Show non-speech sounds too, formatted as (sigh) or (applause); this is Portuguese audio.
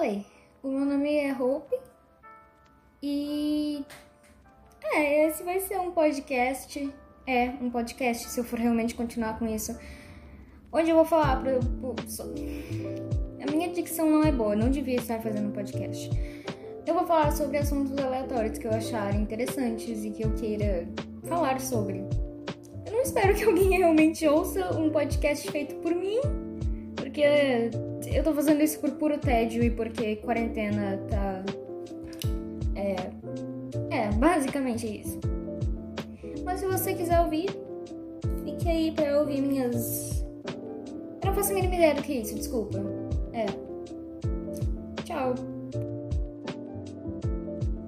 Oi, o meu nome é Hope e. É, esse vai ser um podcast. É, um podcast, se eu for realmente continuar com isso. Onde eu vou falar pra. A minha dicção não é boa, eu não devia estar fazendo um podcast. Eu vou falar sobre assuntos aleatórios que eu achar interessantes e que eu queira falar sobre. Eu não espero que alguém (laughs) realmente ouça um podcast feito por mim, porque eu tô fazendo isso por puro tédio e porque quarentena tá. É. É, basicamente isso. Mas se você quiser ouvir, fique aí pra ouvir minhas. Eu não faço a mínima ideia do que é isso, desculpa. É.